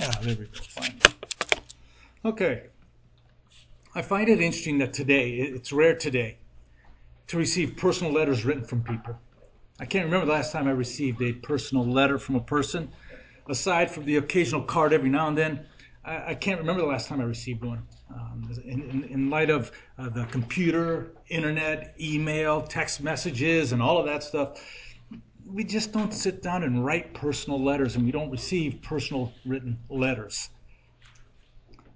Ah, there we go. Fine. Okay. I find it interesting that today, it's rare today, to receive personal letters written from people. I can't remember the last time I received a personal letter from a person. Aside from the occasional card every now and then, I, I can't remember the last time I received one. Um, in, in, in, light of uh, the computer, internet, email, text messages, and all of that stuff, we just don't sit down and write personal letters and we don't receive personal written letters.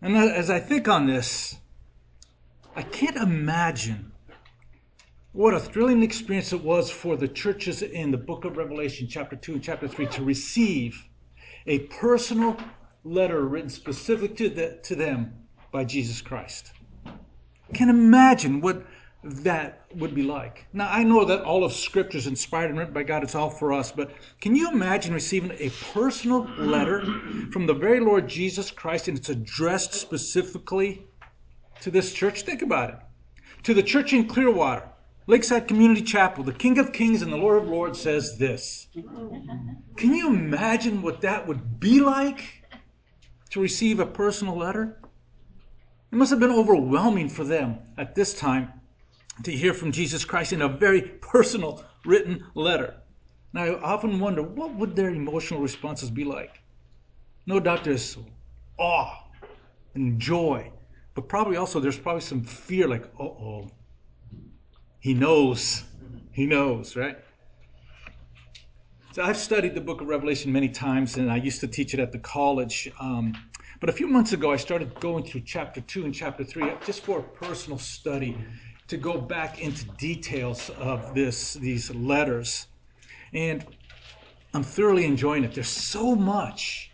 And as I think on this, I can't imagine what a thrilling experience it was for the churches in the book of Revelation, chapter 2 and chapter 3, to receive a personal letter written specifically to, the, to them by Jesus Christ. I can't imagine what that would be like. Now, I know that all of Scripture is inspired and written by God, it's all for us, but can you imagine receiving a personal letter from the very Lord Jesus Christ and it's addressed specifically to this church? Think about it. To the church in Clearwater, Lakeside Community Chapel, the King of Kings and the Lord of Lords says this. Can you imagine what that would be like to receive a personal letter? It must have been overwhelming for them at this time to hear from Jesus Christ in a very personal written letter. Now, I often wonder what would their emotional responses be like? No doubt there's awe and joy, but probably also there's probably some fear like, uh oh, he knows. He knows, right? So I've studied the book of Revelation many times, and I used to teach it at the college. Um, but a few months ago, I started going through chapter two and chapter three just for a personal study to go back into details of this these letters. And I'm thoroughly enjoying it. There's so much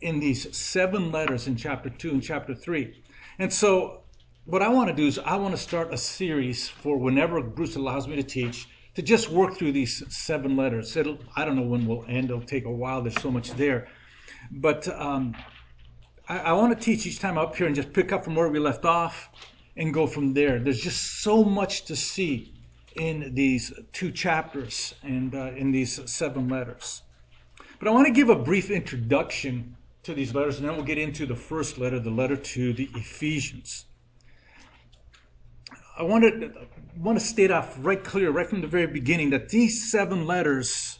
in these seven letters in chapter 2 and chapter 3. And so what I want to do is I want to start a series for whenever Bruce allows me to teach to just work through these seven letters. It'll, I don't know when we'll end. It'll take a while. There's so much there. But um, I, I want to teach each time up here and just pick up from where we left off and go from there. There's just so much to see in these two chapters and uh, in these seven letters. But I want to give a brief introduction to these letters, and then we'll get into the first letter, the letter to the Ephesians. I want to, want to state off right clear, right from the very beginning, that these seven letters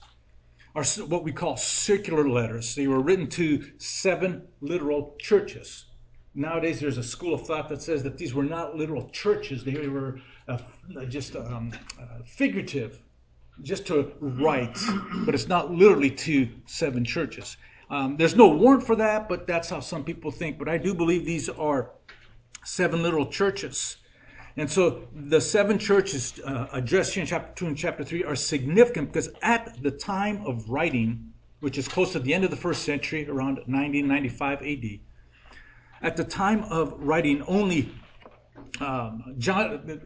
are what we call circular letters. They were written to seven literal churches. Nowadays, there's a school of thought that says that these were not literal churches, they were uh, just um, uh, figurative, just to write, but it's not literally to seven churches. Um, there's no warrant for that, but that's how some people think. But I do believe these are seven literal churches. And so the seven churches uh, addressed here in chapter 2 and chapter 3 are significant because at the time of writing, which is close to the end of the first century, around 9095 AD, at the time of writing, only um, John.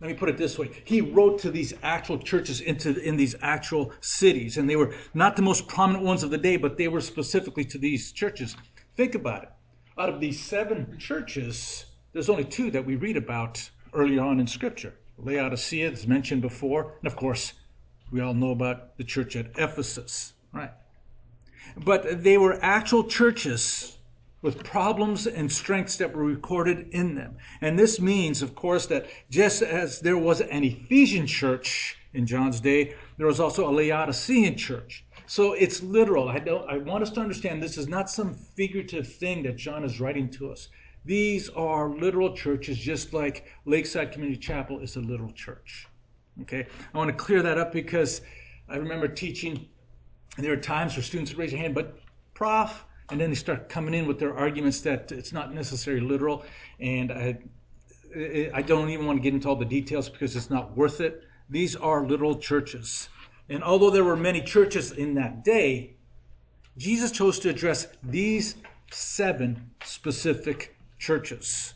Let me put it this way: He wrote to these actual churches into in these actual cities, and they were not the most prominent ones of the day, but they were specifically to these churches. Think about it. Out of these seven churches, there's only two that we read about early on in Scripture. Laodicea is mentioned before, and of course, we all know about the church at Ephesus, right? But they were actual churches with problems and strengths that were recorded in them. And this means, of course, that just as there was an Ephesian church in John's day, there was also a Laodicean church. So it's literal. I, don't, I want us to understand this is not some figurative thing that John is writing to us. These are literal churches, just like Lakeside Community Chapel is a literal church. Okay? I want to clear that up because I remember teaching, and there are times where students would raise their hand, but Prof, and then they start coming in with their arguments that it's not necessarily literal. And I, I don't even want to get into all the details because it's not worth it. These are literal churches. And although there were many churches in that day jesus chose to address these seven specific churches.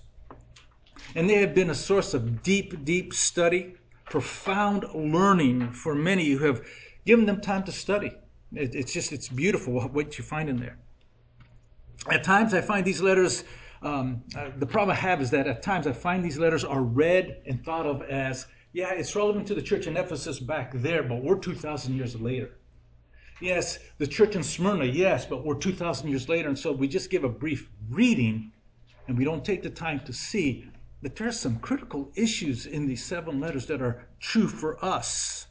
And they have been a source of deep deep study profound learning for many who have given them time to study. It's just it's beautiful what you find in there at times, I find these letters, um, uh, the problem I have is that at times I find these letters are read and thought of as, yeah, it's relevant to the church in Ephesus back there, but we're 2,000 years later. Yes, the church in Smyrna, yes, but we're 2,000 years later, and so we just give a brief reading and we don't take the time to see that there are some critical issues in these seven letters that are true for us.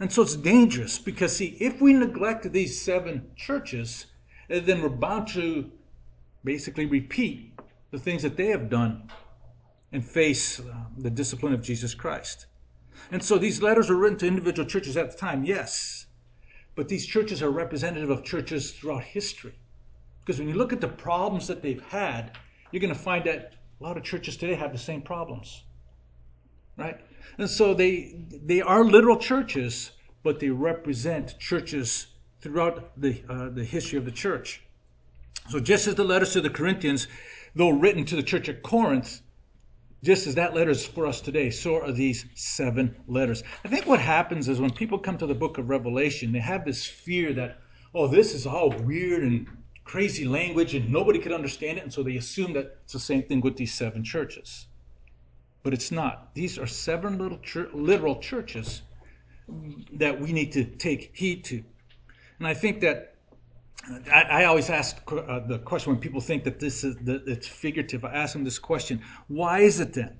And so it's dangerous because, see, if we neglect these seven churches, eh, then we're bound to basically repeat the things that they have done and face uh, the discipline of Jesus Christ. And so these letters were written to individual churches at the time, yes, but these churches are representative of churches throughout history. Because when you look at the problems that they've had, you're going to find that a lot of churches today have the same problems. Right? And so they they are literal churches, but they represent churches throughout the uh, the history of the church. So just as the letters to the Corinthians, though written to the church at Corinth, just as that letter is for us today, so are these seven letters. I think what happens is when people come to the book of Revelation, they have this fear that, oh, this is all weird and crazy language and nobody could understand it. And so they assume that it's the same thing with these seven churches. But it's not. These are seven little literal churches that we need to take heed to. And I think that I, I always ask uh, the question when people think that this is that it's figurative. I ask them this question: Why is it then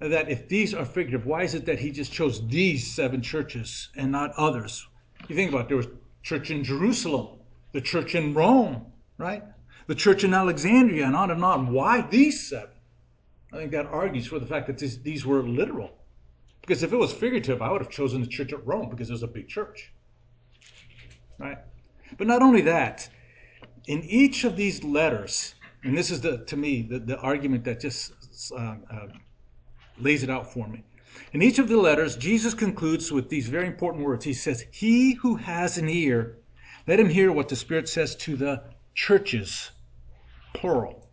that if these are figurative, why is it that he just chose these seven churches and not others? You think about it, there was church in Jerusalem, the church in Rome, right? The church in Alexandria, and on and on. Why these seven? I think that argues for the fact that this, these were literal. Because if it was figurative, I would have chosen the church at Rome because it was a big church. Right? But not only that, in each of these letters, and this is the to me the, the argument that just uh, uh, lays it out for me. In each of the letters, Jesus concludes with these very important words. He says, He who has an ear, let him hear what the Spirit says to the churches, plural.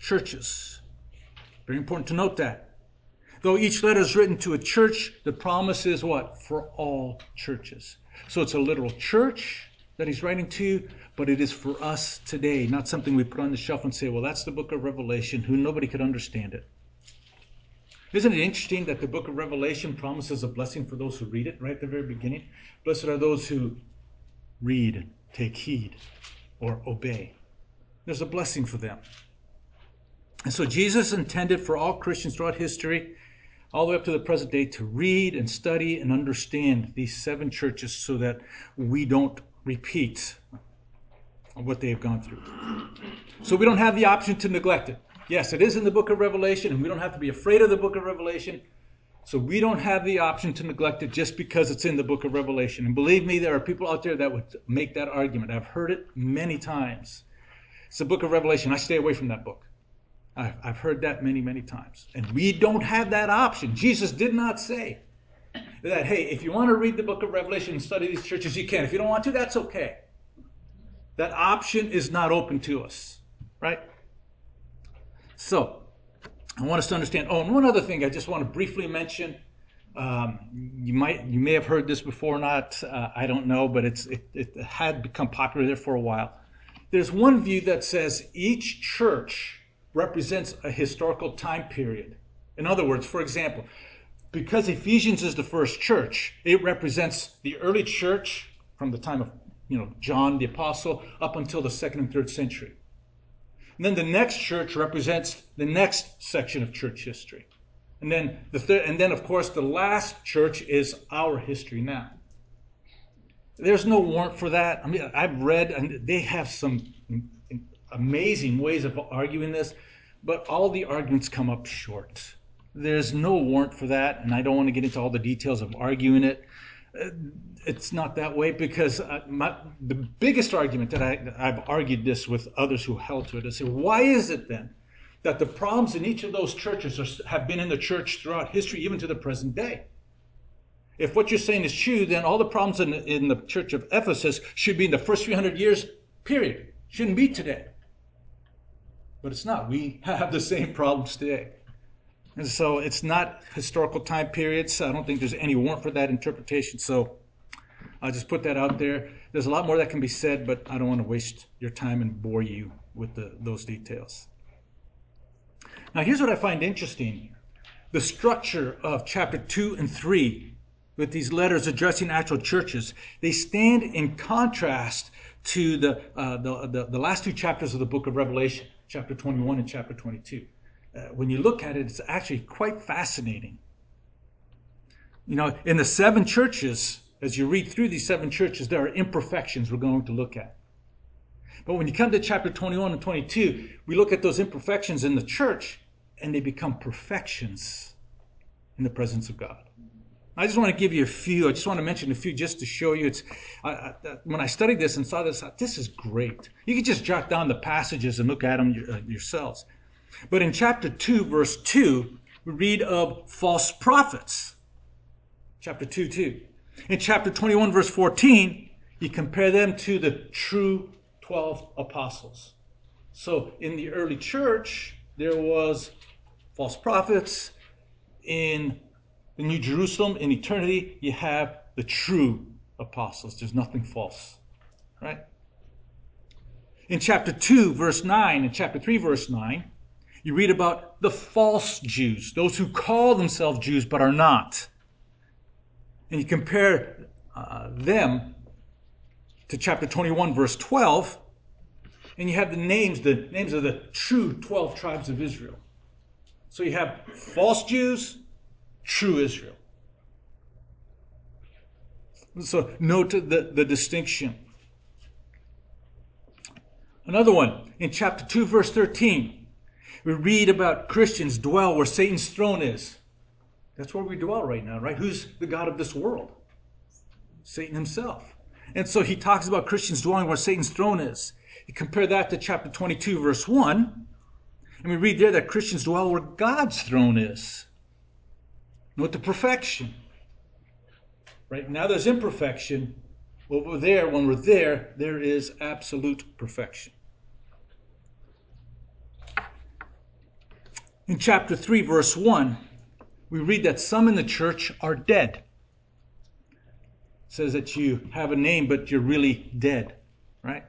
Churches. Very important to note that. Though each letter is written to a church, the promise is what? For all churches. So it's a literal church that he's writing to, but it is for us today, not something we put on the shelf and say, well, that's the book of Revelation, who nobody could understand it. Isn't it interesting that the book of Revelation promises a blessing for those who read it right at the very beginning? Blessed are those who read, take heed, or obey. There's a blessing for them. And so Jesus intended for all Christians throughout history, all the way up to the present day, to read and study and understand these seven churches so that we don't repeat what they have gone through. So we don't have the option to neglect it. Yes, it is in the book of Revelation, and we don't have to be afraid of the book of Revelation. So we don't have the option to neglect it just because it's in the book of Revelation. And believe me, there are people out there that would make that argument. I've heard it many times. It's the book of Revelation. I stay away from that book. I've, heard that many, many times. And we don't have that option. Jesus did not say that, hey, if you want to read the book of Revelation and study these churches, you can. If you don't want to, that's okay. That option is not open to us, right? So, I want us to understand. Oh, and one other thing I just want to briefly mention. Um, you might, you may have heard this before or not. Uh, I don't know, but it's it, it had become popular there for a while. There's one view that says each church represents a historical time period. In other words, for example, because Ephesians is the first church, it represents the early church from the time of you know John the apostle up until the second and third century. And then the next church represents the next section of church history. And then the third, and then of course the last church is our history now. There's no warrant for that. I mean, I've read, and they have some amazing ways of arguing this, but all the arguments come up short. There's no warrant for that, and I don't want to get into all the details of arguing it it's not that way because uh, my, the biggest argument that I, I've argued this with others who held to it is why is it then that the problems in each of those churches are, have been in the church throughout history, even to the present day? If what you're saying is true, then all the problems in in the church of Ephesus should be in the first 300 years, period. Shouldn't be today. But it's not. We have the same problems today. And so it's not historical time periods. I don't think there's any warrant for that interpretation. So I'll just put that out there. There's a lot more that can be said, but I don't want to waste your time and bore you with the, those details. Now, here's what I find interesting the structure of chapter 2 and 3, with these letters addressing actual churches, they stand in contrast to the, uh, the, the, the, last two chapters of the book of Revelation, chapter 21 and chapter 22. Uh, when you look at it, it's actually quite fascinating. You know, in the seven churches, as you read through these seven churches, there are imperfections we're going to look at. But when you come to chapter 21 and 22, we look at those imperfections in the church and they become perfections in the presence of God. I just want to give you a few. I just want to mention a few just to show you. It's I, I, when I studied this and saw this, I, this is great. You can just jot down the passages and look at them uh, yourselves. But in chapter 2, verse 2, we read of false prophets. Chapter 2, 2. In chapter 21, verse 14, you compare them to the true 12 apostles. So in the early church, there was false prophets. In the New Jerusalem, in eternity, you have the true apostles. There's nothing false. Right? In chapter 2, verse 9, and chapter 3, verse 9, you read about the false Jews, those who call themselves Jews but are not. And you compare uh, them to chapter 21, verse 12, and you have the names, the names of the true 12 tribes of Israel. So you have false Jews, true Israel. So note the, the distinction. Another one, in chapter 2, verse 13, we read about Christians dwell where Satan's throne is. That's where we dwell right now, right? Who's the God of this world? Satan himself. And so he talks about Christians dwelling where Satan's throne is. You compare that to chapter 22, verse 1, and we read there that Christians dwell where God's throne is. Note the perfection. Right now there's imperfection. Over there, when we're there, there is absolute perfection. In chapter 3, verse 1, we read that some in the church are dead. It says that you have a name, but you're really dead, right?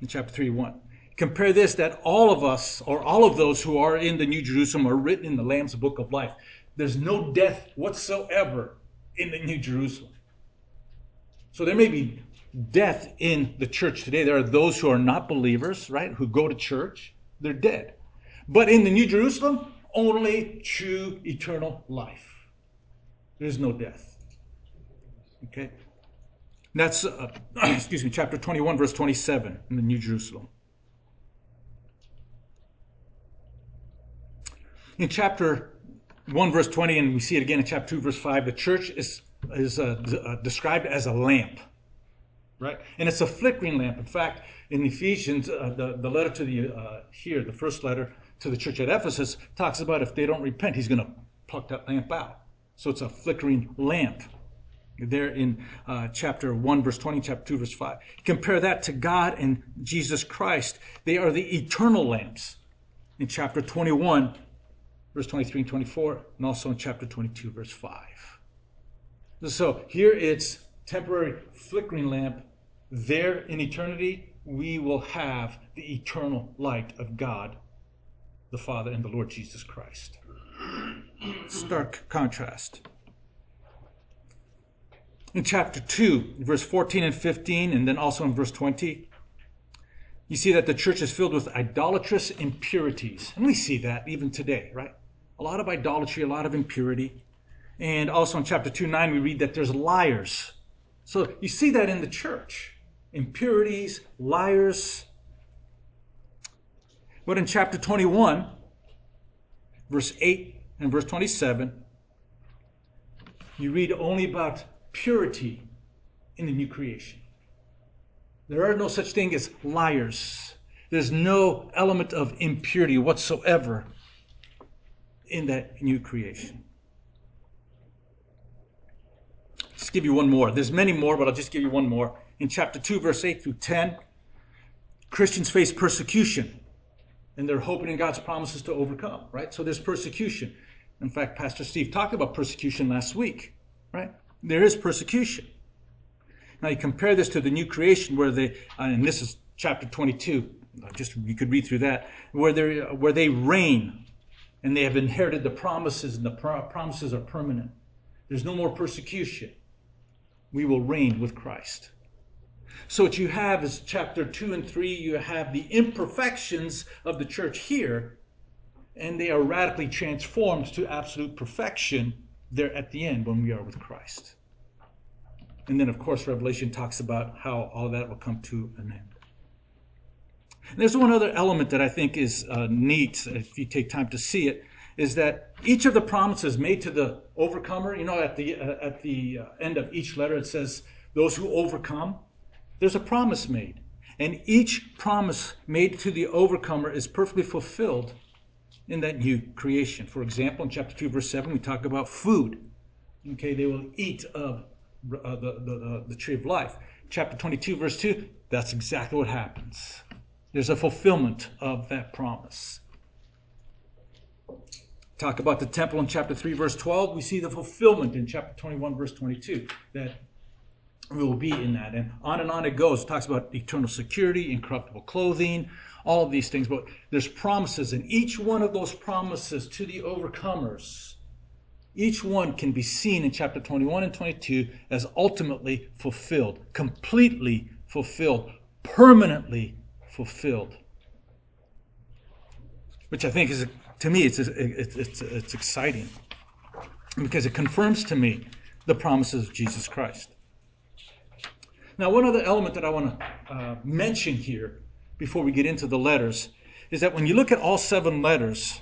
In chapter 3, 1. Compare this that all of us, or all of those who are in the New Jerusalem, are written in the Lamb's book of life. There's no death whatsoever in the New Jerusalem. So there may be death in the church today. There are those who are not believers, right, who go to church. They're dead. But in the New Jerusalem, only true eternal life. There's no death. Okay? That's, uh, excuse me, chapter 21, verse 27 in the New Jerusalem. In chapter 1, verse 20, and we see it again in chapter 2, verse 5, the church is, is uh, uh, described as a lamp, right? And it's a flickering lamp. In fact, in Ephesians, uh, the, the letter to the, uh, here, the first letter to the church at Ephesus, talks about if they don't repent, he's going to pluck that lamp out. So it's a flickering lamp. There in uh, chapter 1, verse 20, chapter 2, verse 5. Compare that to God and Jesus Christ. They are the eternal lamps. In chapter 21, verse 23 and 24, and also in chapter 22, verse 5. So here it's temporary flickering lamp. There in eternity, we will have the eternal light of God, the Father, and the Lord Jesus Christ. Stark contrast. In chapter 2, verse 14 and 15, and then also in verse 20, you see that the church is filled with idolatrous impurities. And we see that even today, right? A lot of idolatry, a lot of impurity. And also in chapter 2 9, we read that there's liars. So you see that in the church impurities, liars. But in chapter 21, verse 8 and verse 27, you read only about purity in the new creation. There are no such thing as liars. There's no element of impurity whatsoever in that new creation. Just give you one more. There's many more, but I'll just give you one more. In chapter 2, verse 8 through 10, Christians face persecution, and they're hoping in God's promises to overcome, right? So there's persecution. In fact, Pastor Steve talked about persecution last week, right? There is persecution. Now you compare this to the new creation where they, uh, and this is chapter 22, just you could read through that, where they where they reign and they have inherited the promises, and the promises are permanent. There's no more persecution. we will reign with Christ. So, what you have is chapter 2 and 3, you have the imperfections of the church here, and they are radically transformed to absolute perfection there at the end when we are with Christ. And then, of course, Revelation talks about how all that will come to an end. And there's one other element that I think is uh, neat, if you take time to see it, is that each of the promises made to the overcomer, you know, at the, uh, at the uh, end of each letter, it says, those who overcome, there's a promise made. And each promise made to the overcomer is perfectly fulfilled in that new creation. For example, in chapter 2, verse 7, we talk about food. Okay, they will eat of uh, the, the, the tree of life. Chapter 22, verse 2, that's exactly what happens. There's a fulfillment of that promise. Talk about the temple in chapter 3, verse 12. We see the fulfillment in chapter 21, verse 22, that we will be in that. And on and on it goes. It talks about eternal security, incorruptible clothing, all of these things. But there's promises, and each one of those promises to the overcomers, each one can be seen in chapter 21 and 22 as ultimately fulfilled, completely fulfilled, permanently fulfilled. Which I think is, to me, it's, it's, it's, it's exciting because it confirms to me the promises of Jesus Christ. Now, one other element that I want to uh, mention here before we get into the letters is that when you look at all seven letters,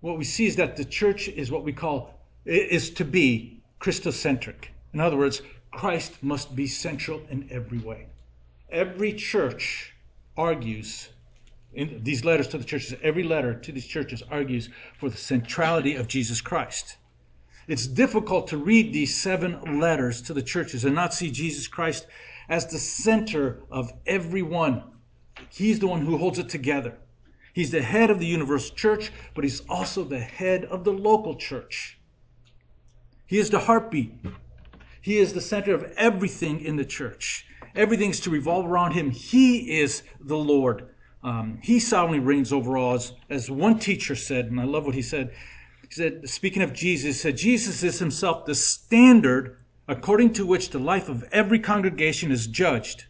what we see is that the church is what we call is to be Christocentric. In other words, Christ must be central in every way. Every church argues in these letters to the churches, every letter to these churches argues for the centrality of Jesus Christ. It's difficult to read these seven letters to the churches and not see Jesus Christ as the center of every one. He's the one who holds it together. He's the head of the universal church, but he's also the head of the local church. He is the heartbeat. He is the center of everything in the church. Everything's to revolve around him. He is the Lord. Um, he sovereignly reigns over all. As, as one teacher said, and I love what he said, he said, speaking of Jesus, he said, Jesus is himself the standard according to which the life of every congregation is judged,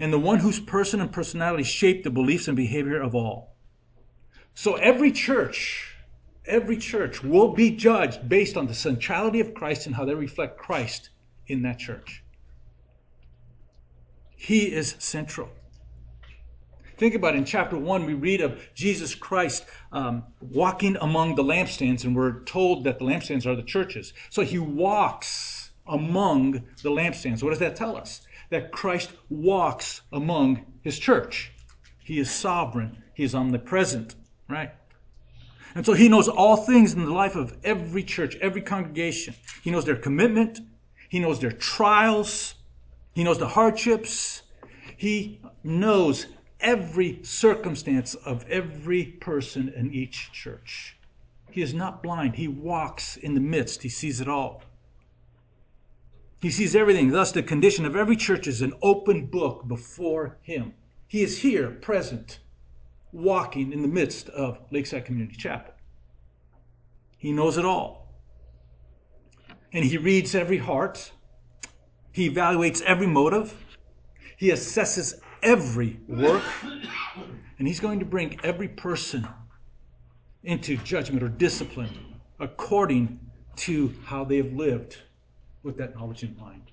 and the one whose person and personality shape the beliefs and behavior of all. So every church, every church will be judged based on the centrality of Christ and how they reflect Christ in that church. He is central. Think about it. In chapter 1, we read of Jesus Christ um, walking among the lampstands, and we're told that the lampstands are the churches. So he walks among the lampstands. What does that tell us? That Christ walks among his church. He is sovereign, he is omnipresent, right? And so he knows all things in the life of every church, every congregation. He knows their commitment, he knows their trials, he knows the hardships, he knows every circumstance of every person in each church. He is not blind. He walks in the midst. He sees it all. He sees everything. Thus, the condition of every church is an open book before him. He is here, present, walking in the midst of Lakeside Community Chapel. He knows it all. And he reads every heart. He evaluates every motive. He assesses every work, and he's going to bring every person into judgment or discipline according to how they have lived with that knowledge in mind.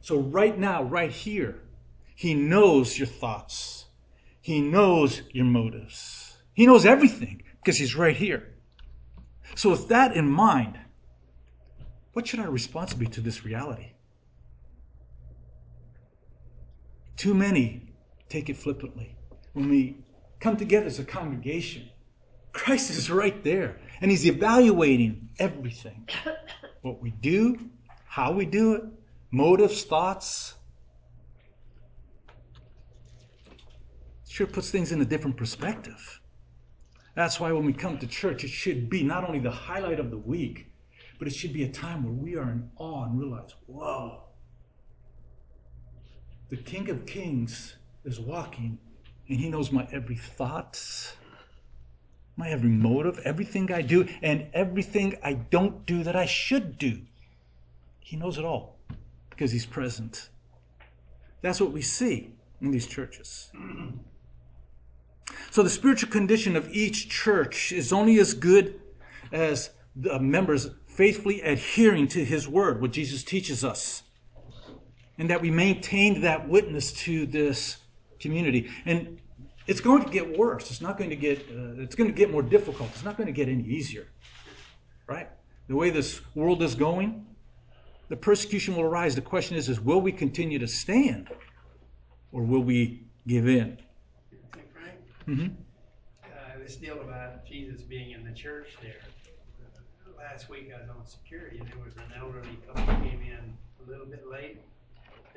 So, right now, right here, he knows your thoughts, he knows your motives, he knows everything because he's right here. So, with that in mind, what should our response be to this reality? Too many take it flippantly. When we come together as a congregation, Christ is right there and He's evaluating everything what we do, how we do it, motives, thoughts. Sure puts things in a different perspective. That's why when we come to church, it should be not only the highlight of the week, but it should be a time where we are in awe and realize, whoa, the King of Kings is walking and he knows my every thought, my every motive, everything I do, and everything I don't do that I should do. He knows it all. because he's present. That's what we see in these churches. So the spiritual condition of each church is only as good as the members faithfully adhering to his word, what Jesus teaches us. And that we maintained that witness to this community. And it's going to get worse. It's not going to get, uh, it's going to get more difficult. It's not going to get any easier. Right? The way this world is going, the persecution will arise. The question is, is will we continue to stand or will we give in? Mm-hmm. Uh, this deal about Jesus being in the church there. Last week I was on security and there was an elderly couple came in a little bit late.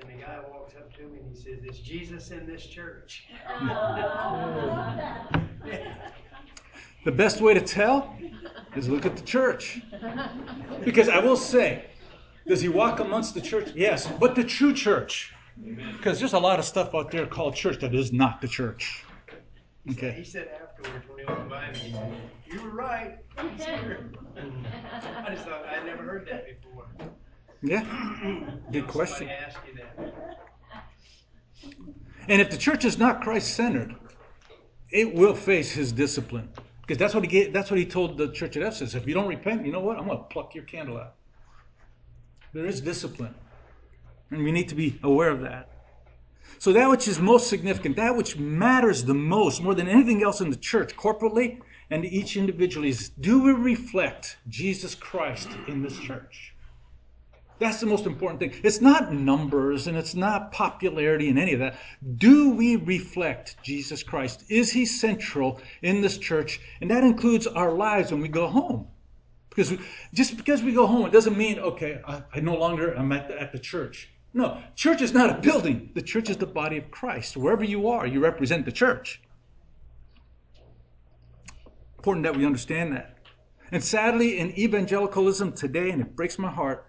And the guy walks up to me and he says, Is Jesus in this church? the best way to tell is look at the church. Because I will say, does he walk amongst the church? Yes, but the true church. Because there's a lot of stuff out there called church that is not the church. Okay. He said afterwards when he went by me, he said, You were right. I just thought I'd never heard that before. Yeah. Good question. And if the church is not Christ centered, it will face his discipline. Because that's what he gave, that's what he told the church at Ephesus. If you don't repent, you know what? I'm going to pluck your candle out. There is discipline. And we need to be aware of that. So, that which is most significant, that which matters the most, more than anything else in the church, corporately and each individually, is do we reflect Jesus Christ in this church? That's the most important thing. It's not numbers and it's not popularity and any of that. Do we reflect Jesus Christ? Is he central in this church? And that includes our lives when we go home. Because we, just because we go home, it doesn't mean, okay, I, I no longer am at the, at the church. No, church is not a building. The church is the body of Christ. Wherever you are, you represent the church. Important that we understand that. And sadly, in evangelicalism today, and it breaks my heart,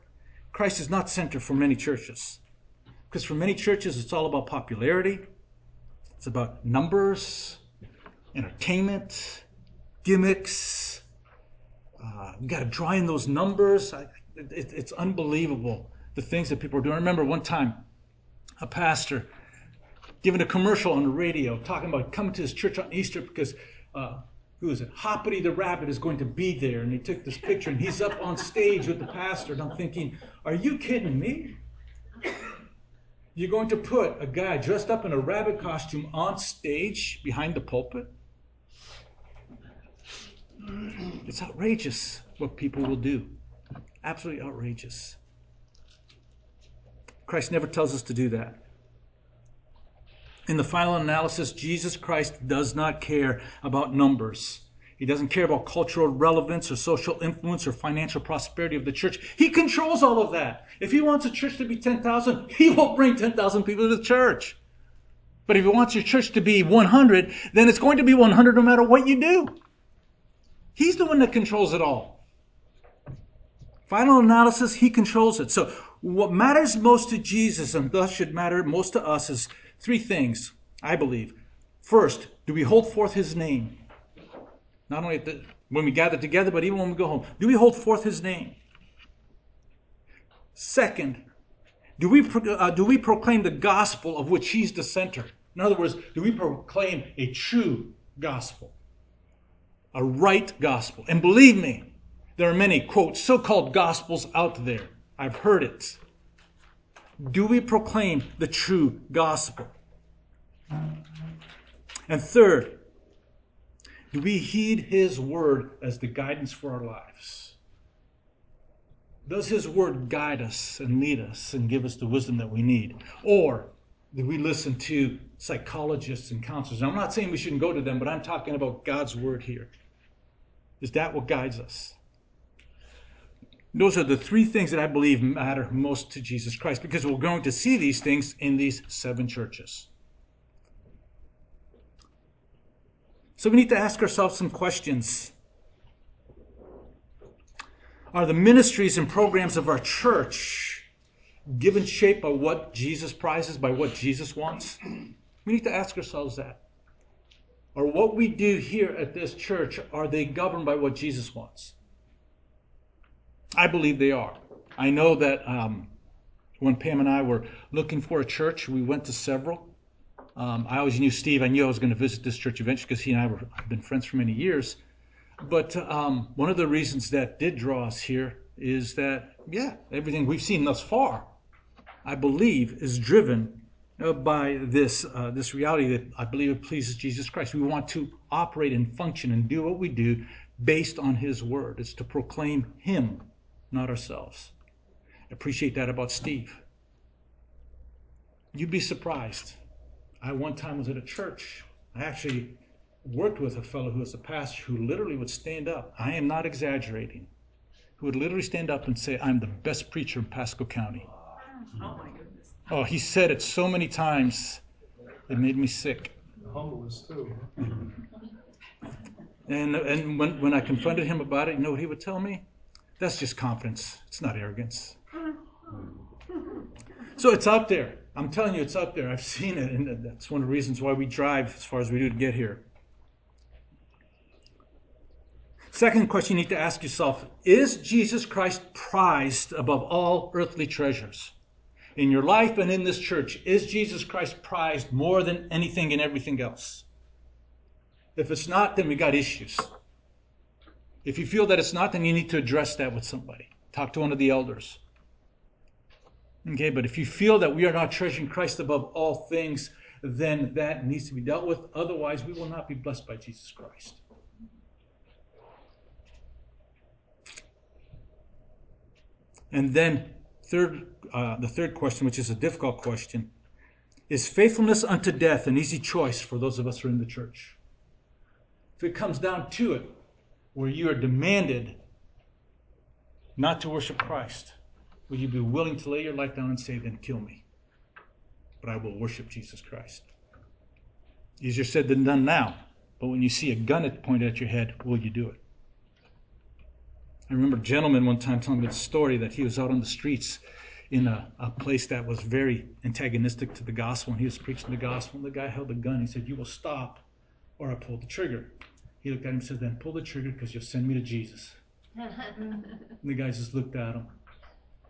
Christ is not center for many churches. Because for many churches, it's all about popularity, it's about numbers, entertainment, gimmicks. Uh, you got to draw in those numbers. I, it, it's unbelievable the things that people are doing. I remember one time a pastor giving a commercial on the radio talking about coming to his church on Easter because uh, who is it? Hoppity the rabbit is going to be there. And he took this picture and he's up on stage with the pastor. And I'm thinking, are you kidding me? You're going to put a guy dressed up in a rabbit costume on stage behind the pulpit? It's outrageous what people will do. Absolutely outrageous. Christ never tells us to do that. In the final analysis, Jesus Christ does not care about numbers. He doesn't care about cultural relevance or social influence or financial prosperity of the church. He controls all of that. If he wants a church to be 10,000, he will bring 10,000 people to the church. But if he wants your church to be 100, then it's going to be 100 no matter what you do. He's the one that controls it all. Final analysis, he controls it. So what matters most to Jesus and thus should matter most to us is three things, I believe. First, do we hold forth his name? Not only the, when we gather together, but even when we go home. Do we hold forth his name? Second, do we, uh, do we proclaim the gospel of which he's the center? In other words, do we proclaim a true gospel? A right gospel? And believe me, there are many, quote, so called gospels out there. I've heard it. Do we proclaim the true gospel? And third, do we heed his word as the guidance for our lives? Does his word guide us and lead us and give us the wisdom that we need? Or do we listen to psychologists and counselors? I'm not saying we shouldn't go to them, but I'm talking about God's word here. Is that what guides us? Those are the three things that I believe matter most to Jesus Christ because we're going to see these things in these seven churches. So we need to ask ourselves some questions. Are the ministries and programs of our church given shape by what Jesus prizes, by what Jesus wants? We need to ask ourselves that. Or what we do here at this church, are they governed by what Jesus wants? I believe they are. I know that um, when Pam and I were looking for a church, we went to several. Um, I always knew Steve. I knew I was going to visit this church eventually because he and I were, have been friends for many years. But um, one of the reasons that did draw us here is that, yeah, everything we've seen thus far, I believe, is driven uh, by this uh, this reality that I believe it pleases Jesus Christ. We want to operate and function and do what we do based on His Word. It's to proclaim Him, not ourselves. I appreciate that about Steve. You'd be surprised. I one time was at a church. I actually worked with a fellow who was a pastor who literally would stand up. I am not exaggerating. Who would literally stand up and say, "I'm the best preacher in Pasco County." Oh my goodness. Oh, he said it so many times, it made me sick. Homeless too. And and when, when I confronted him about it, you know what he would tell me? That's just confidence. It's not arrogance. So it's out there. I'm telling you, it's out there. I've seen it, and that's one of the reasons why we drive as far as we do to get here. Second question you need to ask yourself Is Jesus Christ prized above all earthly treasures? In your life and in this church, is Jesus Christ prized more than anything and everything else? If it's not, then we got issues. If you feel that it's not, then you need to address that with somebody. Talk to one of the elders. Okay, but if you feel that we are not treasuring Christ above all things, then that needs to be dealt with. Otherwise, we will not be blessed by Jesus Christ. And then, third, uh, the third question, which is a difficult question, is faithfulness unto death an easy choice for those of us who are in the church? If it comes down to it, where you are demanded not to worship Christ, will you be willing to lay your life down and say, then kill me? But I will worship Jesus Christ. Easier said than done now. But when you see a gun at pointed at your head, will you do it? I remember a gentleman one time telling me a story that he was out on the streets in a, a place that was very antagonistic to the gospel, and he was preaching the gospel, and the guy held a gun. He said, You will stop, or I pull the trigger. He looked at him and said, Then pull the trigger because you'll send me to Jesus. and the guy just looked at him.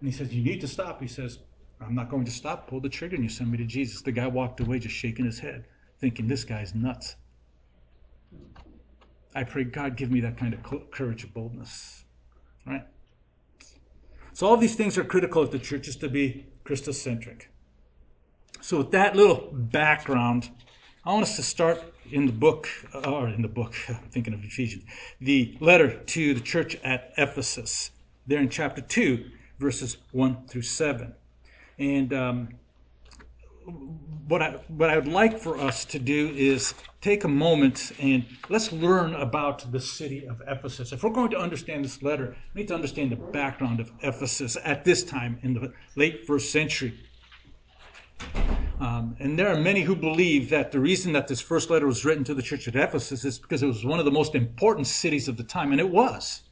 And he says, You need to stop. He says, I'm not going to stop. Pull the trigger and you send me to Jesus. The guy walked away just shaking his head, thinking, This guy's nuts. I pray God give me that kind of courage and boldness. Right? So all these things are critical at the church is to be Christocentric. So with that little background, I want us to start in the book, or in the book, I'm thinking of Ephesians, the letter to the church at Ephesus, there in chapter 2, verses 1 through 7. And um, what I what I would like for us to do is take a moment and let's learn about the city of Ephesus. If we're going to understand this letter, we need to understand the background of Ephesus at this time in the late first century. Um, and there are many who believe that the reason that this first letter was written to the church at Ephesus is because it was one of the most important cities of the time, and it was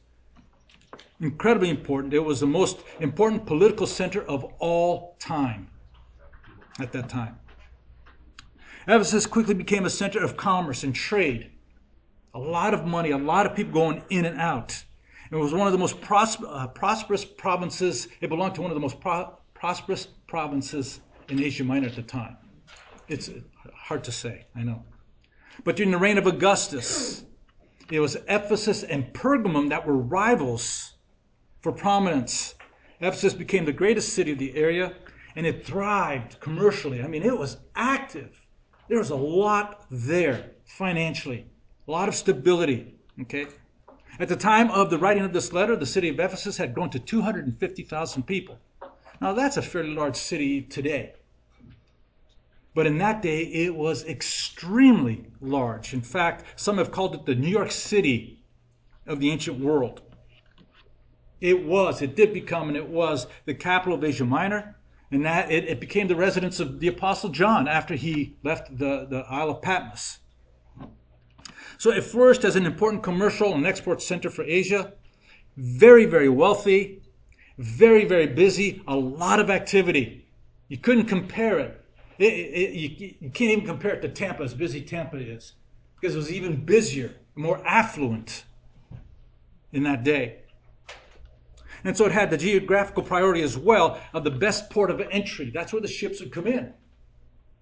incredibly important. It was the most important political center of all time at that time. Ephesus quickly became a center of commerce and trade. A lot of money, a lot of people going in and out. It was one of the most uh, prosperous provinces. It belonged to one of the most pro- prosperous provinces in Asia Minor at the time. It's hard to say, I know. But during the reign of Augustus, it was Ephesus and Pergamum that were rivals for prominence. Ephesus became the greatest city of the area and it thrived commercially. I mean, it was active. There was a lot there financially, a lot of stability. Okay. At the time of the writing of this letter, the city of Ephesus had grown to 250,000 people. Now, that's a fairly large city today. But in that day, it was extremely large. In fact, some have called it the New York City of the ancient world. It was, it did become, and it was the capital of Asia Minor and that it, it became the residence of the Apostle John after he left the, the Isle of Patmos. So it flourished as an important commercial and export center for Asia. Very, very wealthy, very, very busy, a lot of activity. You couldn't compare it. It, it you, you can't even compare it to Tampa, as busy Tampa is, because it was even busier, more affluent in that day. And so it had the geographical priority as well of the best port of entry. That's where the ships would come in.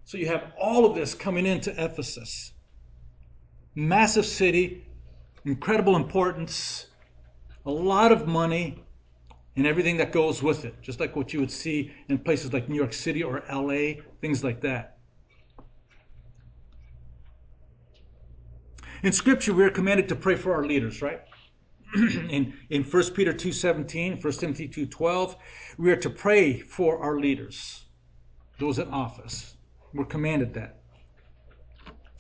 So you have all of this coming into Ephesus. Massive city, incredible importance, a lot of money, and everything that goes with it, just like what you would see in places like New York City or LA, things like that. In Scripture, we are commanded to pray for our leaders, right? in, in 1 Peter 2.17, 1 Timothy 2.12, we are to pray for our leaders, those in office. We're commanded that.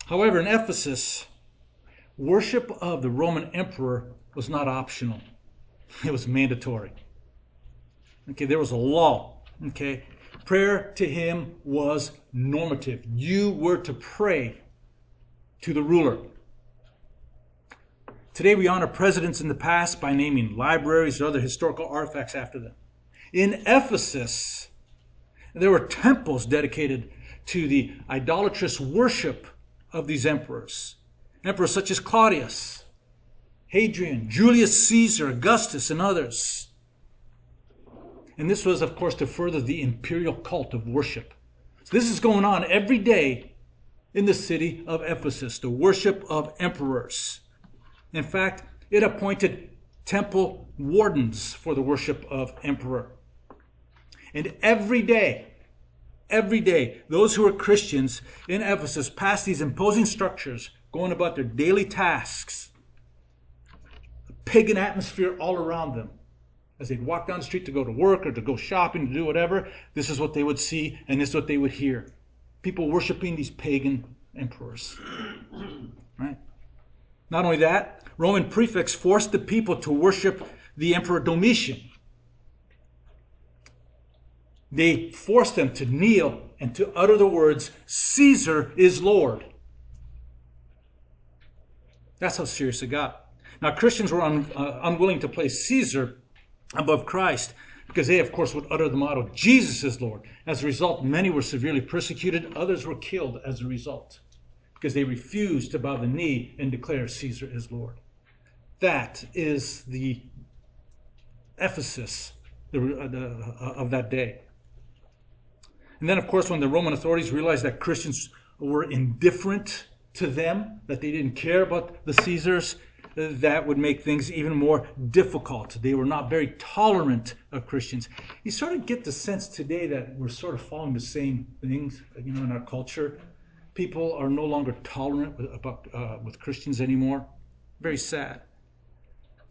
However, in Ephesus, worship of the Roman emperor was not optional. It was mandatory. Okay, there was a law. Okay, prayer to him was normative. You were to pray to the ruler. Today we honor presidents in the past by naming libraries or other historical artifacts after them. In Ephesus, there were temples dedicated to the idolatrous worship of these emperors. Emperors such as Claudius, Hadrian, Julius Caesar, Augustus, and others. And this was, of course, to further the imperial cult of worship. So this is going on every day in the city of Ephesus, the worship of emperors. In fact, it appointed temple wardens for the worship of emperor. And every day, every day, those who were Christians in Ephesus passed these imposing structures, going about their daily tasks. A pagan atmosphere all around them. As they'd walk down the street to go to work or to go shopping, to do whatever, this is what they would see and this is what they would hear. People worshiping these pagan emperors. Right? Not only that, Roman prefects forced the people to worship the Emperor Domitian. They forced them to kneel and to utter the words, Caesar is Lord. That's how serious it got. Now, Christians were un, uh, unwilling to place Caesar above Christ because they, of course, would utter the motto, Jesus is Lord. As a result, many were severely persecuted, others were killed as a result because they refused to bow the knee and declare Caesar is Lord. That is the Ephesus uh, of that day. And then, of course, when the Roman authorities realized that Christians were indifferent to them, that they didn't care about the Caesars, uh, that would make things even more difficult. They were not very tolerant of Christians. You sort of get the sense today that we're sort of following the same things, you know, in our culture people are no longer tolerant with, about, uh, with Christians anymore. Very sad.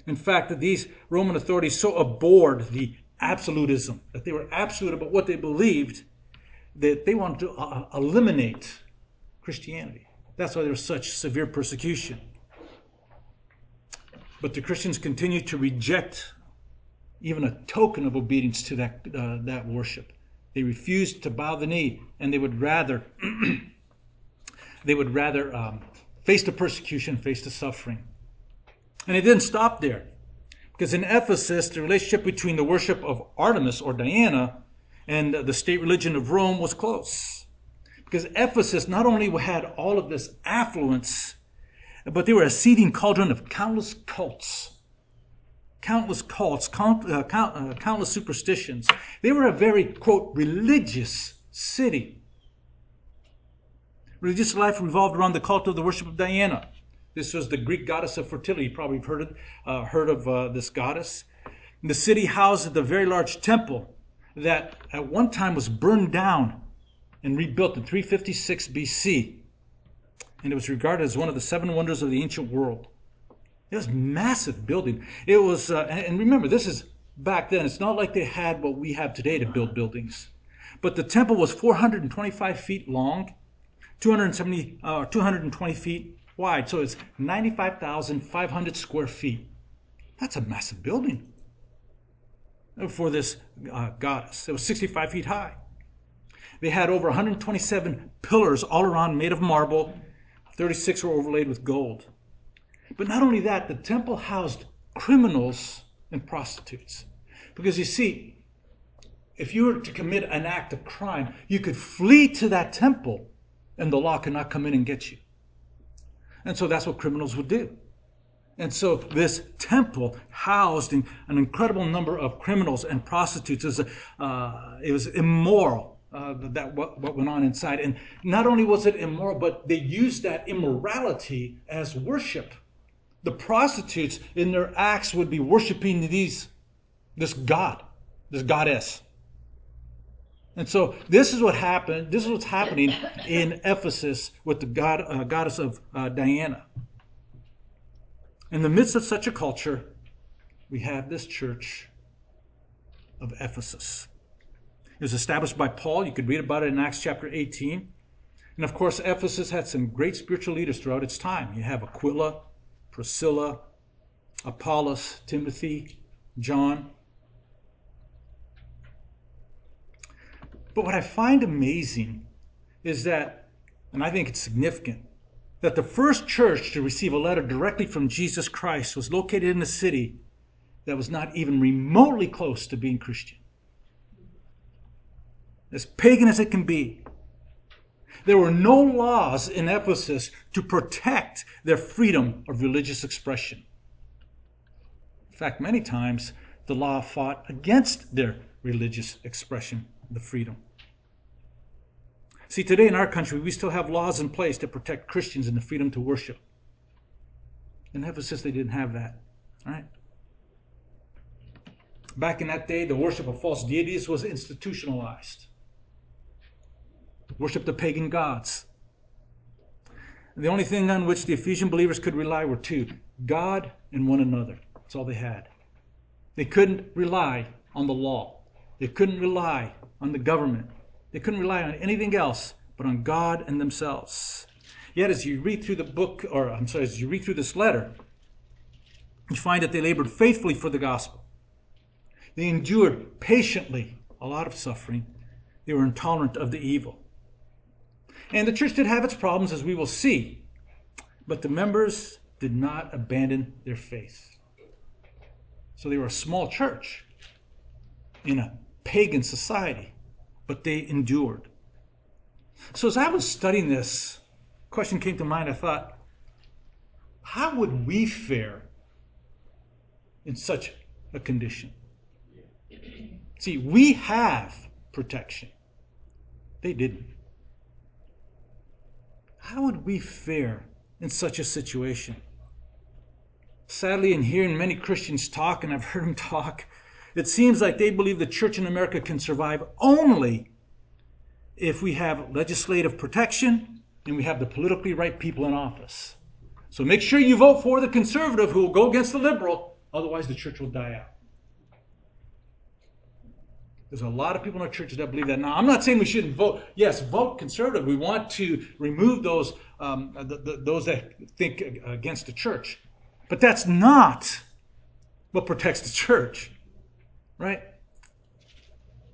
In fact, that these Roman authorities so abhorred the absolutism, that they were absolute about what they believed, that they wanted to uh, eliminate Christianity. That's why there was such severe persecution. But the Christians continued to reject even a token of obedience to that, uh, that worship. They refused to bow the knee, and they would rather They would rather um, face the persecution, face the suffering. And it didn't stop there. Because in Ephesus, the relationship between the worship of Artemis or Diana and the state religion of Rome was close. Because Ephesus not only had all of this affluence, but they were a seething cauldron of countless cults. Countless cults, count, uh, count, uh, countless superstitions. They were a very, quote, religious city. Religious life revolved around the cult of the worship of Diana. This was the Greek goddess of fertility. You probably have heard of, uh, heard of uh, this goddess. the city housed the very large temple that at one time was burned down and rebuilt in 356 BC. And it was regarded as one of the seven wonders of the ancient world. It was massive building. It was, uh, and remember, this is back then. It's not like they had what we have today to build buildings. But the temple was 425 feet long 270, uh, 220 feet wide. So it's 95,500 square feet. That's a massive building for this uh, goddess. It was 65 feet high. They had over 127 pillars all around made of marble. 36 were overlaid with gold. But not only that, the temple housed criminals and prostitutes. Because you see, if you were to commit an act of crime, you could flee to that temple and the law could not come in and get you. And so that's what criminals would do. And so this temple housed an incredible number of criminals and prostitutes. It was, uh, it was immoral. Uh, that what, what went on inside, and not only was it immoral, but they used that immorality as worship. The prostitutes in their acts would be worshiping these, this god, this goddess. And so this is what happened. This is what's happening in Ephesus with the god, uh, goddess of uh, Diana. In the midst of such a culture, we have this church of Ephesus. It was established by Paul. You could read about it in Acts chapter 18. And of course, Ephesus had some great spiritual leaders throughout its time. You have Aquila, Priscilla, Apollos, Timothy, John. But what I find amazing is that, and I think it's significant, that the first church to receive a letter directly from Jesus Christ was located in a city that was not even remotely close to being Christian. As pagan as it can be. There were no laws in Ephesus to protect their freedom of religious expression. In fact, many times the law fought against their religious expression, the freedom. See, today in our country, we still have laws in place to protect Christians and the freedom to worship. In Ephesus, they didn't have that. All right? Back in that day, the worship of false deities was institutionalized. Worship the pagan gods. The only thing on which the Ephesian believers could rely were to God and one another. That's all they had. They couldn't rely on the law, they couldn't rely on the government, they couldn't rely on anything else but on God and themselves. Yet, as you read through the book, or I'm sorry, as you read through this letter, you find that they labored faithfully for the gospel. They endured patiently a lot of suffering. They were intolerant of the evil. And the church did have its problems, as we will see, but the members did not abandon their faith. So they were a small church in a pagan society but they endured. So as I was studying this, question came to mind. I thought, how would we fare in such a condition? See, we have protection. They didn't. How would we fare in such a situation? Sadly, in hearing many Christians talk, and I've heard them talk, it seems like they believe the church in America can survive only if we have legislative protection and we have the politically right people in office. So make sure you vote for the conservative who will go against the liberal, otherwise, the church will die out. There's a lot of people in our churches that believe that. Now, I'm not saying we shouldn't vote. Yes, vote conservative. We want to remove those um, the, the, those that think against the church, but that's not what protects the church. Right?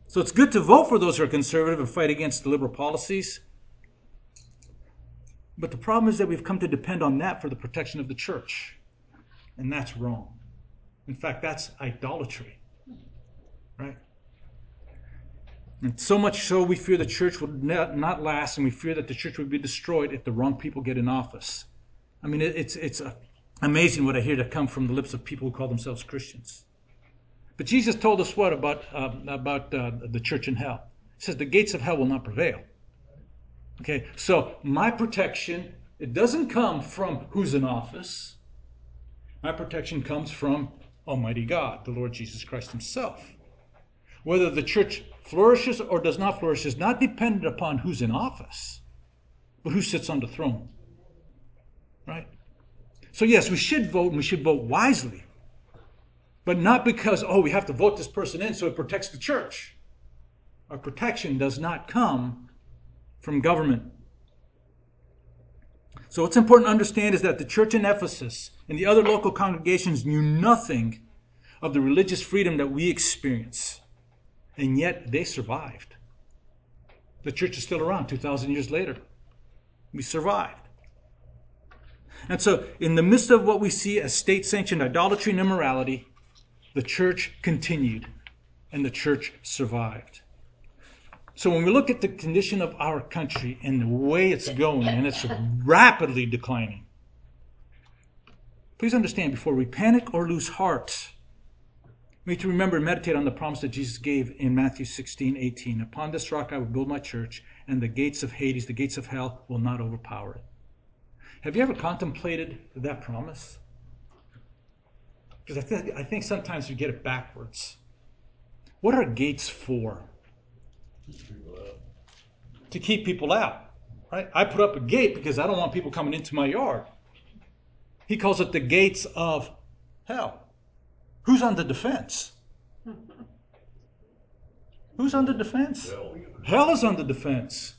So it's good to vote for those who are conservative and fight against the liberal policies. But the problem is that we've come to depend on that for the protection of the church. And that's wrong. In fact, that's idolatry. Right? And so much so, we fear the church will not last, and we fear that the church will be destroyed if the wrong people get in office. I mean, it's, it's amazing what I hear to come from the lips of people who call themselves Christians. But Jesus told us what about, uh, about uh, the church in hell? He says the gates of hell will not prevail. Okay, so my protection, it doesn't come from who's in office. My protection comes from Almighty God, the Lord Jesus Christ Himself. Whether the church flourishes or does not flourish is not dependent upon who's in office, but who sits on the throne. Right? So, yes, we should vote and we should vote wisely. But not because, oh, we have to vote this person in so it protects the church. Our protection does not come from government. So, what's important to understand is that the church in Ephesus and the other local congregations knew nothing of the religious freedom that we experience. And yet they survived. The church is still around 2,000 years later. We survived. And so, in the midst of what we see as state sanctioned idolatry and immorality, the church continued and the church survived. So when we look at the condition of our country and the way it's going, and it's rapidly declining, Please understand before we panic or lose heart, need to remember and meditate on the promise that Jesus gave in Matthew 16, 18. Upon this rock I will build my church, and the gates of Hades, the gates of hell, will not overpower it. Have you ever contemplated that promise? Because I think, I think sometimes we get it backwards. What are gates for? To keep people out. Right? I put up a gate because I don't want people coming into my yard. He calls it the gates of hell. Who's on the defense? Who's on the defense? Hell. Is on the defense.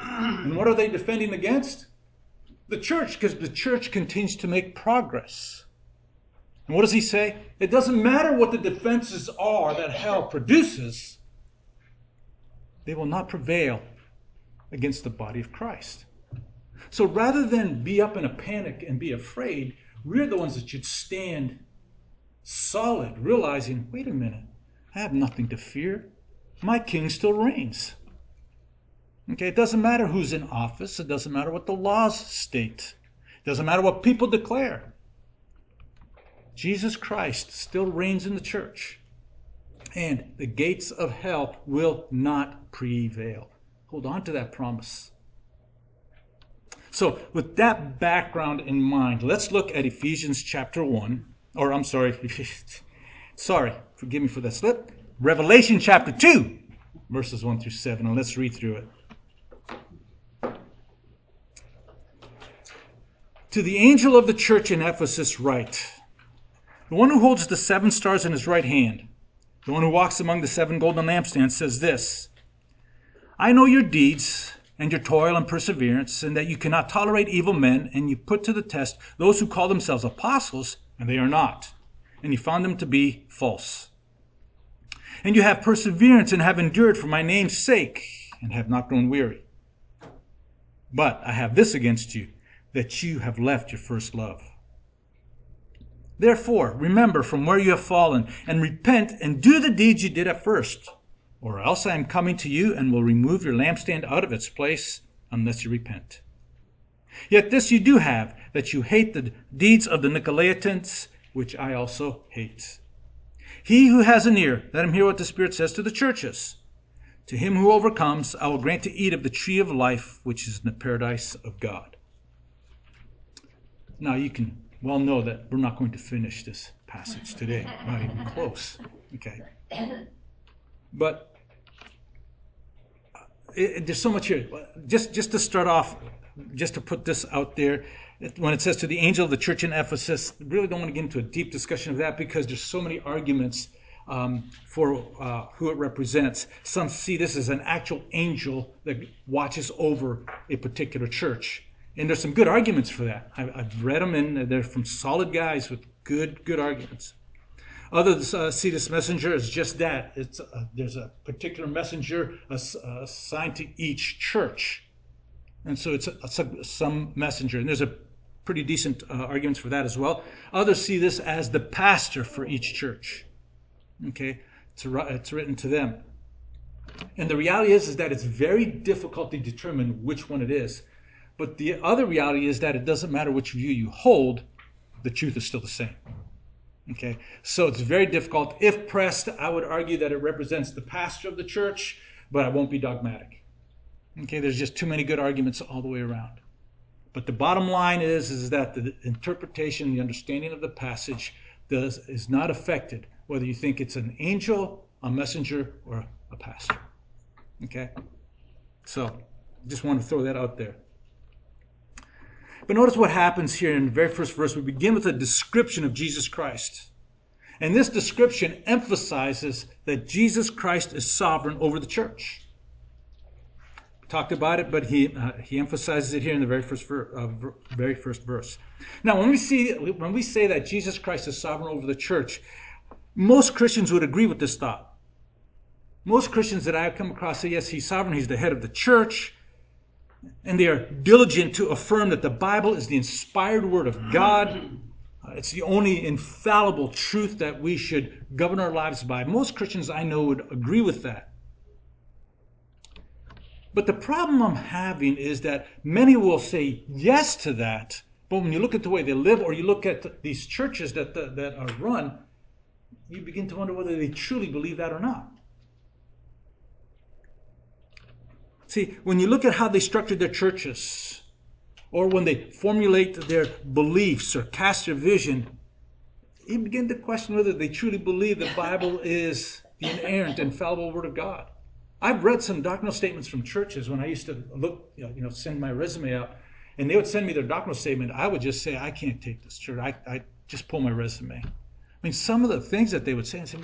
And what are they defending against? The church, because the church continues to make progress. And what does he say? It doesn't matter what the defenses are that hell produces, they will not prevail against the body of Christ. So rather than be up in a panic and be afraid, we're the ones that should stand solid, realizing wait a minute, I have nothing to fear. My king still reigns. Okay, it doesn't matter who's in office, it doesn't matter what the laws state, it doesn't matter what people declare. Jesus Christ still reigns in the church, and the gates of hell will not prevail. Hold on to that promise. So, with that background in mind, let's look at Ephesians chapter 1, or I'm sorry, sorry, forgive me for that slip. Revelation chapter 2, verses 1 through 7, and let's read through it. To the angel of the church in Ephesus, write The one who holds the seven stars in his right hand, the one who walks among the seven golden lampstands, says this I know your deeds and your toil and perseverance, and that you cannot tolerate evil men, and you put to the test those who call themselves apostles, and they are not, and you found them to be false. And you have perseverance and have endured for my name's sake, and have not grown weary. But I have this against you, that you have left your first love. Therefore, remember from where you have fallen, and repent and do the deeds you did at first or else I am coming to you and will remove your lampstand out of its place unless you repent. Yet this you do have, that you hate the deeds of the Nicolaitans, which I also hate. He who has an ear, let him hear what the Spirit says to the churches. To him who overcomes, I will grant to eat of the tree of life, which is in the paradise of God. Now you can well know that we're not going to finish this passage today, not even close. Okay. But uh, it, there's so much here. Just just to start off, just to put this out there, when it says to the angel of the church in Ephesus, really don't want to get into a deep discussion of that because there's so many arguments um, for uh, who it represents. Some see this as an actual angel that watches over a particular church, and there's some good arguments for that. I, I've read them, and they're from solid guys with good good arguments. Others uh, see this messenger as just that. It's uh, there's a particular messenger assigned to each church, and so it's a, a, some messenger. And there's a pretty decent uh, arguments for that as well. Others see this as the pastor for each church. Okay, it's, it's written to them. And the reality is, is that it's very difficult to determine which one it is. But the other reality is that it doesn't matter which view you hold, the truth is still the same. Okay, so it's very difficult. If pressed, I would argue that it represents the pastor of the church, but I won't be dogmatic. Okay, there's just too many good arguments all the way around. But the bottom line is, is that the interpretation, the understanding of the passage does, is not affected whether you think it's an angel, a messenger, or a pastor. Okay? So, just want to throw that out there. But notice what happens here in the very first verse. We begin with a description of Jesus Christ. And this description emphasizes that Jesus Christ is sovereign over the church. Talked about it, but he, uh, he emphasizes it here in the very first, ver- uh, ver- very first verse. Now, when we, see, when we say that Jesus Christ is sovereign over the church, most Christians would agree with this thought. Most Christians that I have come across say, yes, he's sovereign, he's the head of the church, and they are diligent to affirm that the Bible is the inspired word of God. Uh, it's the only infallible truth that we should govern our lives by. Most Christians I know would agree with that. But the problem I'm having is that many will say yes to that, But when you look at the way they live, or you look at these churches that, that, are run, you begin to wonder whether they truly believe that or not. See, when you look at how they structure their churches, or when they formulate their beliefs or cast their vision, you begin to question whether they truly believe the Bible is the inerrant, infallible Word of God. I've read some doctrinal statements from churches when I used to look, you know, send my resume out, and they would send me their doctrinal statement. I would just say, I can't take this church. I, I just pull my resume. I mean, some of the things that they would say, I say,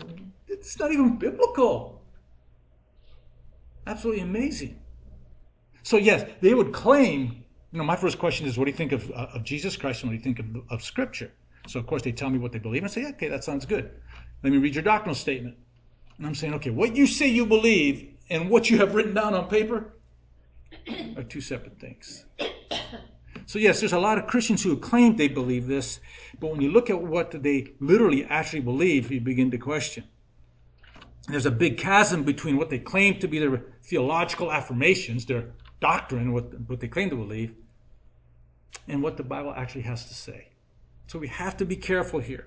it's not even biblical. Absolutely amazing. So, yes, they would claim, you know, my first question is, what do you think of, uh, of Jesus Christ and what do you think of, of Scripture? So, of course, they tell me what they believe. And I say, okay, that sounds good. Let me read your doctrinal statement. And I'm saying, okay, what you say you believe and what you have written down on paper are two separate things. So, yes, there's a lot of Christians who claim they believe this, but when you look at what they literally actually believe, you begin to question. There's a big chasm between what they claim to be their theological affirmations, their doctrine, what, what they claim to believe, and what the Bible actually has to say. So we have to be careful here.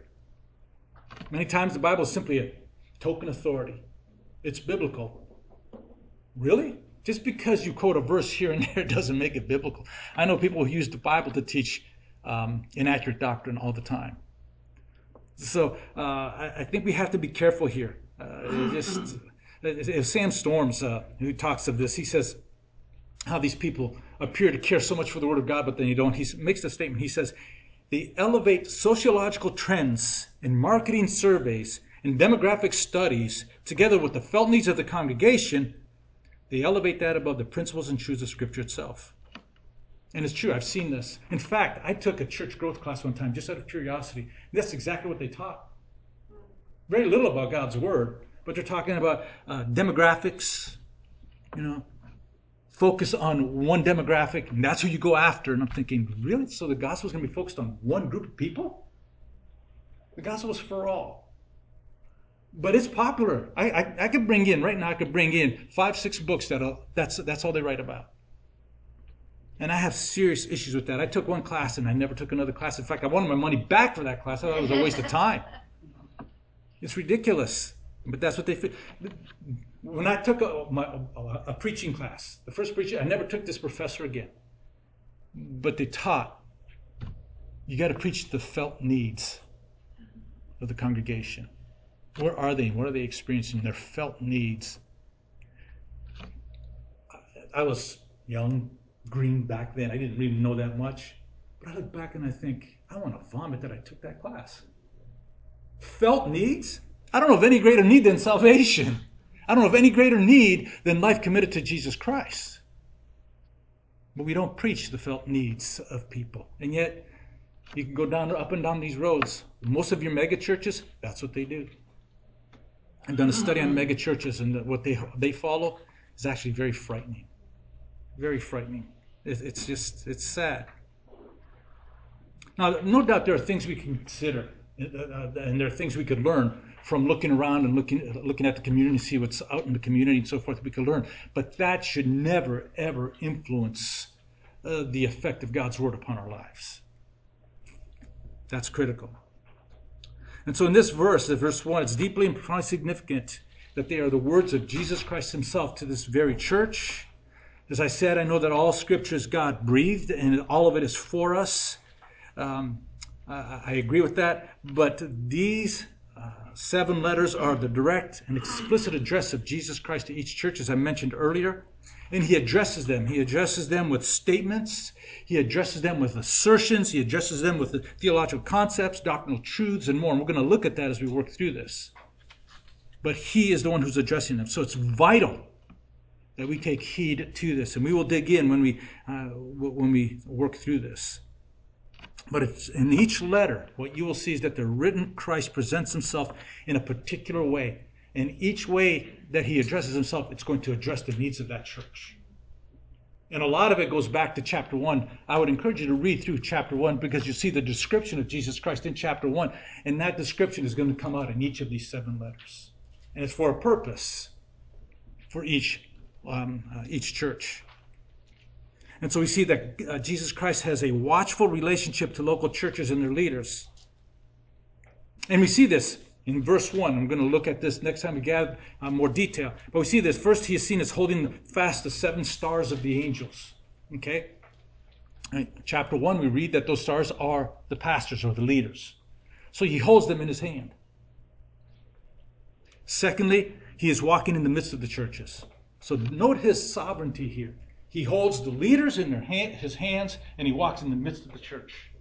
Many times the Bible is simply a token authority. It's biblical. Really? Just because you quote a verse here and there doesn't make it biblical. I know people who use the Bible to teach um, inaccurate doctrine all the time. So uh, I, I, think we have to be careful here. Uh, just if Sam Storms, uh, who talks of this, he says how these people appear to care so much for the Word of God, but then you don't. He makes the statement. He says they elevate sociological trends in marketing surveys and demographic studies together with the felt needs of the congregation. They elevate that above the principles and truths of Scripture itself. And it's true, I've seen this. In fact, I took a church growth class one time just out of curiosity. That's exactly what they taught. Very little about God's Word, but they're talking about uh, demographics, you know, focus on one demographic, and that's who you go after. And I'm thinking, really? So the gospel is going to be focused on one group of people? The gospel is for all. But it's popular. I, I, I could bring in, right now, I could bring in five, six books that that's, that's all they write about. And I have serious issues with that. I took one class and I never took another class. In fact, I wanted my money back for that class. I thought it was a waste of time. It's ridiculous. But that's what they. When I took a, my, a, a preaching class, the first preaching, I never took this professor again. But they taught you got to preach the felt needs of the congregation. Where are they? What are they experiencing? Their felt needs. I was young, green back then. I didn't really know that much. But I look back and I think, I want to vomit that I took that class. Felt needs? I don't know of any greater need than salvation. I don't know of any greater need than life committed to Jesus Christ. But we don't preach the felt needs of people. And yet, you can go down up and down these roads. Most of your mega churches, that's what they do. I've done a study on mm-hmm. mega churches, and what they they follow is actually very frightening. Very frightening. It's just it's sad. Now, no doubt there are things we can consider, uh, uh, uh, and there are things we could learn from looking around and looking looking at the community, see what's out in the community and so forth. We could learn, but that should never ever influence uh, the effect of God's word upon our lives. That's critical. And so in this verse, in verse 1, it's deeply and profoundly significant that they are the words of Jesus Christ himself to this very church. As I said, I know that all scripture is God breathed and all of it is for us. Um, I agree with that. But these uh, seven letters are the direct and explicit address of Jesus Christ to each church, as I mentioned earlier. And he addresses them. He addresses them with statements. He addresses them with assertions. He addresses them with the theological concepts, doctrinal truths, and more. And we're going to look at that as we work through this. But he is the one who's addressing them. So it's vital that we take heed to this. And we will dig in when we, uh, when we work through this. But it's in each letter, what you will see is that the written Christ presents himself in a particular way. And each way that he addresses himself, it's going to address the needs of that church. And a lot of it goes back to chapter 1. I would encourage you to read through chapter 1 because you see the description of Jesus Christ in chapter 1. And that description is going to come out in each of these seven letters. And it's for a purpose for each, um, uh, each church. And so we see that uh, Jesus Christ has a watchful relationship to local churches and their leaders. And we see this in verse 1. I'm going to look at this next time we gather uh, more detail. But we see this. First, he is seen as holding fast the seven stars of the angels. Okay? Chapter 1, we read that those stars are the pastors or the leaders. So he holds them in his hand. Secondly, he is walking in the midst of the churches. So note his sovereignty here. He holds the leaders in hand, his hands and he walks in the midst of the church.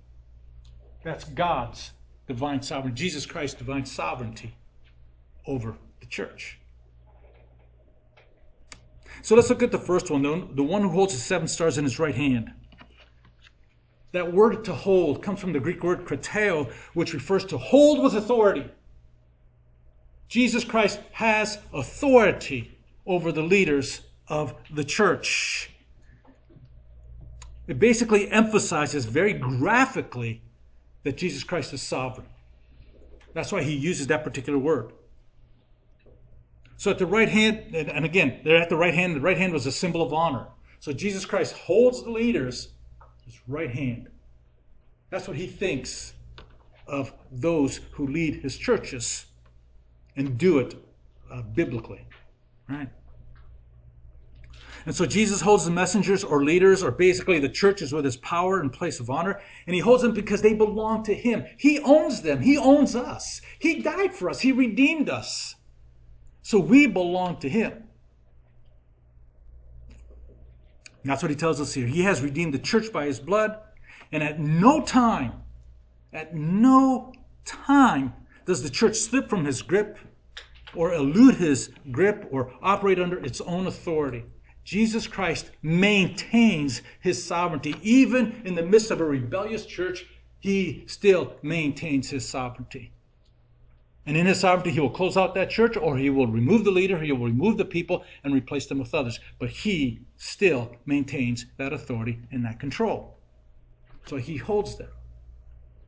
That's God's divine sovereignty, Jesus Christ's divine sovereignty over the church. So let's look at the first one, the one who holds the seven stars in his right hand. That word to hold comes from the Greek word krateo, which refers to hold with authority. Jesus Christ has authority over the leaders of the church. It basically emphasizes very graphically that Jesus Christ is sovereign. That's why he uses that particular word. So at the right hand, and again, they're at the right hand. The right hand was a symbol of honor. So Jesus Christ holds the leaders his right hand. That's what he thinks of those who lead his churches and do it uh, biblically, right? And so Jesus holds the messengers or leaders or basically the churches with his power and place of honor. And he holds them because they belong to him. He owns them. He owns us. He died for us. He redeemed us. So we belong to him. That's what he tells us here. He has redeemed the church by his blood. And at no time, at no time does the church slip from his grip or elude his grip or operate under its own authority. Jesus Christ maintains his sovereignty. Even in the midst of a rebellious church, he still maintains his sovereignty. And in his sovereignty, he will close out that church or he will remove the leader, he will remove the people and replace them with others. But he still maintains that authority and that control. So he holds them.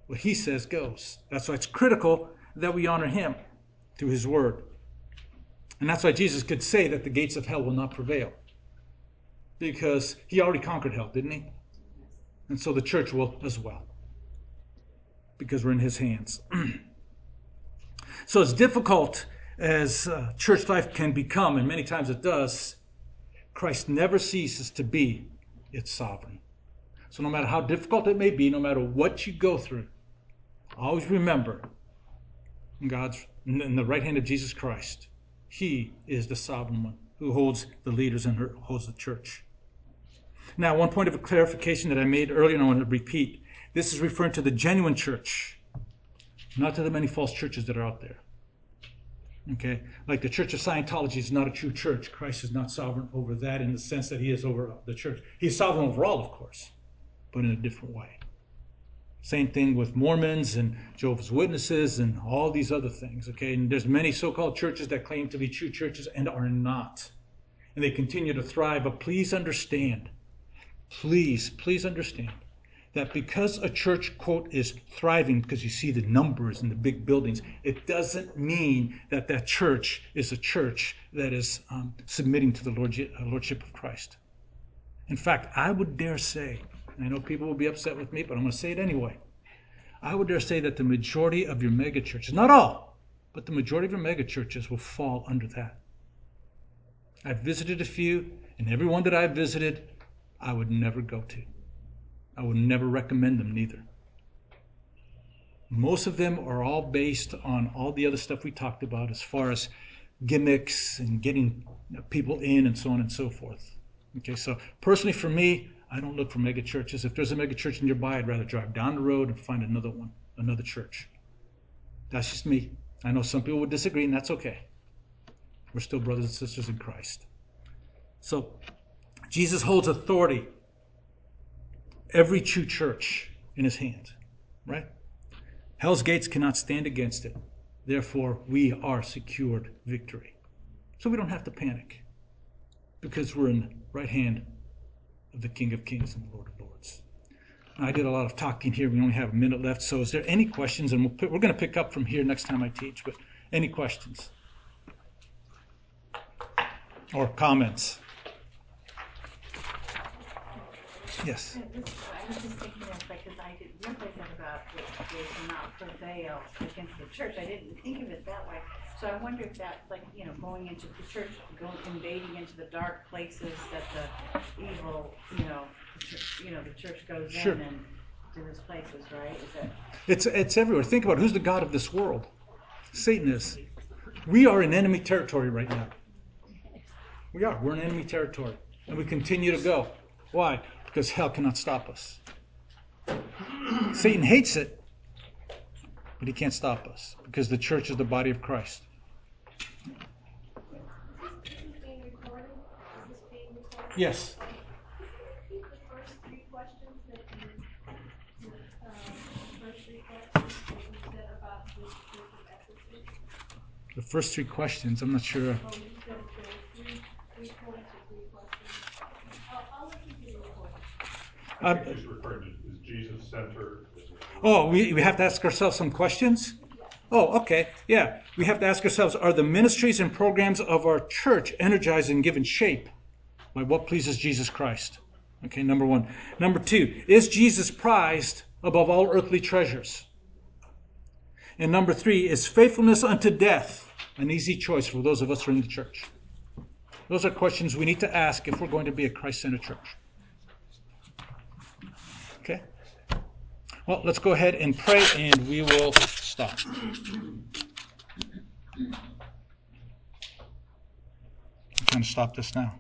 What he says goes. That's why it's critical that we honor him through his word. And that's why Jesus could say that the gates of hell will not prevail because he already conquered hell, didn't he? And so the church will as well, because we're in his hands. so as difficult as uh, church life can become, and many times it does, Christ never ceases to be its sovereign. So no matter how difficult it may be, no matter what you go through, always remember God's in the right hand of Jesus Christ. He is the sovereign one who holds the leaders and holds the church. Now, one point of clarification that I made earlier, and I want to repeat this is referring to the genuine church, not to the many false churches that are out there. Okay? Like the Church of Scientology is not a true church. Christ is not sovereign over that in the sense that he is over the church. He's sovereign over all, of course, but in a different way. Same thing with Mormons and Jehovah's Witnesses and all these other things. Okay, and there's many so-called churches that claim to be true churches and are not, and they continue to thrive. But please understand, please, please understand that because a church quote is thriving because you see the numbers and the big buildings, it doesn't mean that that church is a church that is um, submitting to the uh, lordship of Christ. In fact, I would dare say and I know people will be upset with me, but I'm going to say it anyway. I would dare say that the majority of your megachurches, not all, but the majority of your megachurches will fall under that. I've visited a few, and every one that I've visited, I would never go to. I would never recommend them, neither. Most of them are all based on all the other stuff we talked about as far as gimmicks and getting people in and so on and so forth. Okay, so personally for me, I don't look for mega churches. If there's a mega church nearby, I'd rather drive down the road and find another one, another church. That's just me. I know some people would disagree, and that's okay. We're still brothers and sisters in Christ. So, Jesus holds authority, every true church in his hands, right? Hell's gates cannot stand against it. Therefore, we are secured victory. So we don't have to panic because we're in the right hand of the King of Kings and the Lord of Lords. I did a lot of talking here. We only have a minute left. So, is there any questions? And we we are going to pick up from here next time I teach. But any questions or comments? Yes. Yeah, I was just thinking of, like, cause I didn't realize that about that they will not prevail against the church, I didn't think of it that way. So I wonder if that, like, you know, going into the church, going, invading into the dark places that the evil, you know, the church- you know, the church goes Sure. in and to those places, right? Is that, It's it's everywhere. Think about it. who's the god of this world. Satan is. We are in enemy territory right now. We are. We're in enemy territory, and we continue to go. Why? Because hell cannot stop us. Satan hates it, but he can't stop us because the church is the body of Christ. Yes. The first three questions that you, uh, first three questions that you said about the church of Ephesus? The first three questions. I'm not sure. Oh, you said there were three, three points or three questions. I'll, I'll listen to the recording. Uh, He's referring to, is Jesus centered? Oh, we, we have to ask ourselves some questions? Oh, okay. Yeah. We have to ask ourselves are the ministries and programs of our church energized and given shape by what pleases Jesus Christ? Okay, number one. Number two, is Jesus prized above all earthly treasures? And number three, is faithfulness unto death an easy choice for those of us who are in the church? Those are questions we need to ask if we're going to be a Christ centered church. Okay? Well, let's go ahead and pray and we will stop. I'm going to stop this now.